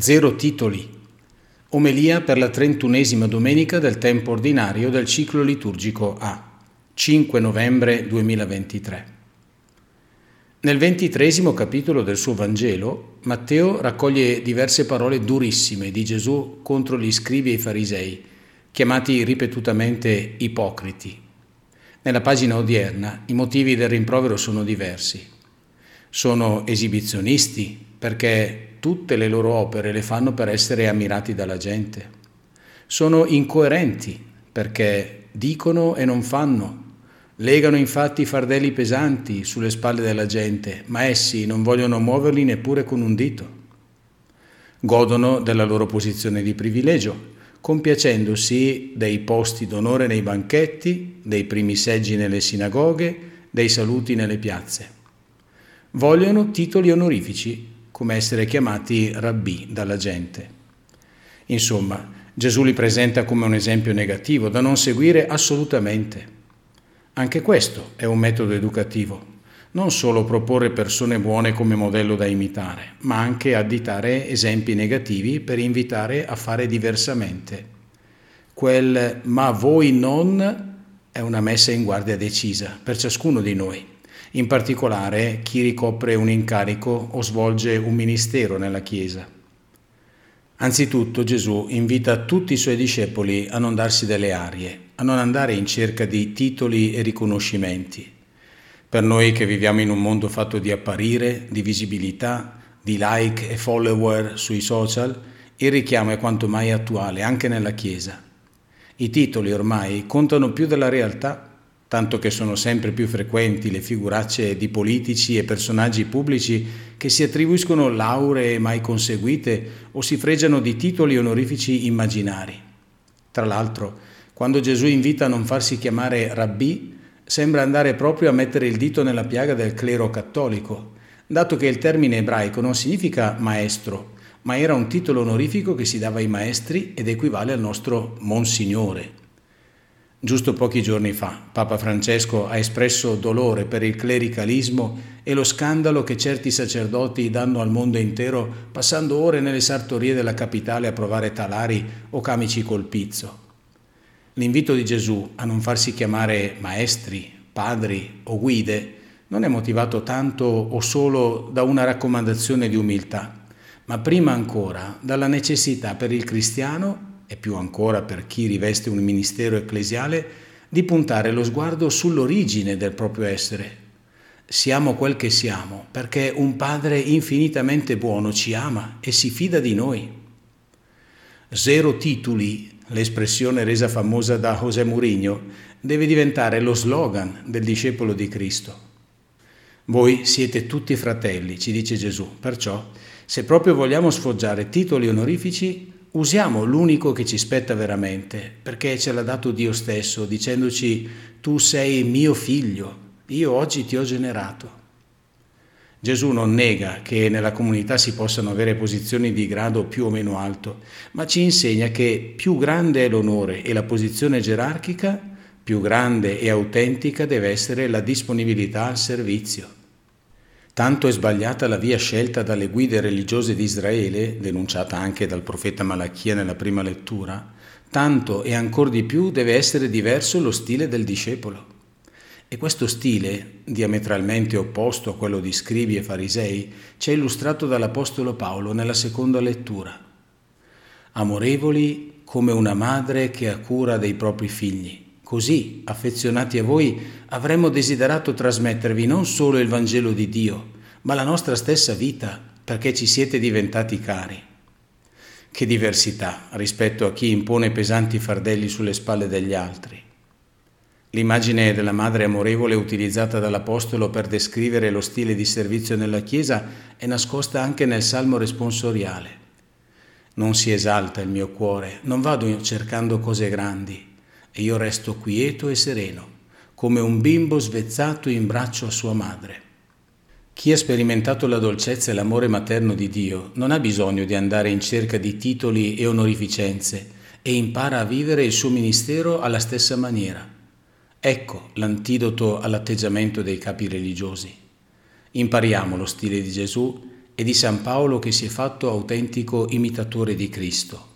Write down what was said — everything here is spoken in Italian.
Zero titoli. Omelia per la trentunesima domenica del tempo ordinario del ciclo liturgico A, 5 novembre 2023. Nel ventitresimo capitolo del suo Vangelo, Matteo raccoglie diverse parole durissime di Gesù contro gli scribi e i farisei, chiamati ripetutamente ipocriti. Nella pagina odierna i motivi del rimprovero sono diversi. Sono esibizionisti perché tutte le loro opere le fanno per essere ammirati dalla gente. Sono incoerenti perché dicono e non fanno. Legano infatti fardelli pesanti sulle spalle della gente, ma essi non vogliono muoverli neppure con un dito. Godono della loro posizione di privilegio, compiacendosi dei posti d'onore nei banchetti, dei primi seggi nelle sinagoghe, dei saluti nelle piazze. Vogliono titoli onorifici come essere chiamati rabbì dalla gente. Insomma, Gesù li presenta come un esempio negativo da non seguire assolutamente. Anche questo è un metodo educativo, non solo proporre persone buone come modello da imitare, ma anche additare esempi negativi per invitare a fare diversamente. Quel ma voi non è una messa in guardia decisa per ciascuno di noi in particolare chi ricopre un incarico o svolge un ministero nella Chiesa. Anzitutto Gesù invita tutti i suoi discepoli a non darsi delle arie, a non andare in cerca di titoli e riconoscimenti. Per noi che viviamo in un mondo fatto di apparire, di visibilità, di like e follower sui social, il richiamo è quanto mai attuale anche nella Chiesa. I titoli ormai contano più della realtà tanto che sono sempre più frequenti le figuracce di politici e personaggi pubblici che si attribuiscono lauree mai conseguite o si fregiano di titoli onorifici immaginari. Tra l'altro, quando Gesù invita a non farsi chiamare rabbì, sembra andare proprio a mettere il dito nella piaga del clero cattolico, dato che il termine ebraico non significa maestro, ma era un titolo onorifico che si dava ai maestri ed equivale al nostro Monsignore. Giusto pochi giorni fa Papa Francesco ha espresso dolore per il clericalismo e lo scandalo che certi sacerdoti danno al mondo intero passando ore nelle sartorie della capitale a provare talari o camici col pizzo. L'invito di Gesù a non farsi chiamare maestri, padri o guide non è motivato tanto o solo da una raccomandazione di umiltà, ma prima ancora dalla necessità per il cristiano e più ancora per chi riveste un ministero ecclesiale, di puntare lo sguardo sull'origine del proprio essere. Siamo quel che siamo perché un Padre infinitamente buono ci ama e si fida di noi. Zero titoli, l'espressione resa famosa da José Mourinho, deve diventare lo slogan del discepolo di Cristo. Voi siete tutti fratelli, ci dice Gesù, perciò se proprio vogliamo sfoggiare titoli onorifici, usiamo l'unico che ci spetta veramente, perché ce l'ha dato Dio stesso, dicendoci tu sei mio figlio, io oggi ti ho generato. Gesù non nega che nella comunità si possano avere posizioni di grado più o meno alto, ma ci insegna che più grande è l'onore e la posizione gerarchica, più grande e autentica deve essere la disponibilità al servizio. Tanto è sbagliata la via scelta dalle guide religiose di Israele, denunciata anche dal profeta Malachia nella prima lettura, tanto e ancora di più deve essere diverso lo stile del discepolo. E questo stile, diametralmente opposto a quello di scribi e farisei, ci è illustrato dall'Apostolo Paolo nella seconda lettura. Amorevoli come una madre che ha cura dei propri figli. Così, affezionati a voi, avremmo desiderato trasmettervi non solo il Vangelo di Dio, ma la nostra stessa vita, perché ci siete diventati cari. Che diversità rispetto a chi impone pesanti fardelli sulle spalle degli altri. L'immagine della madre amorevole utilizzata dall'Apostolo per descrivere lo stile di servizio nella Chiesa è nascosta anche nel Salmo responsoriale. Non si esalta il mio cuore, non vado cercando cose grandi, e io resto quieto e sereno, come un bimbo svezzato in braccio a sua madre. Chi ha sperimentato la dolcezza e l'amore materno di Dio non ha bisogno di andare in cerca di titoli e onorificenze e impara a vivere il suo ministero alla stessa maniera. Ecco l'antidoto all'atteggiamento dei capi religiosi. Impariamo lo stile di Gesù e di San Paolo che si è fatto autentico imitatore di Cristo.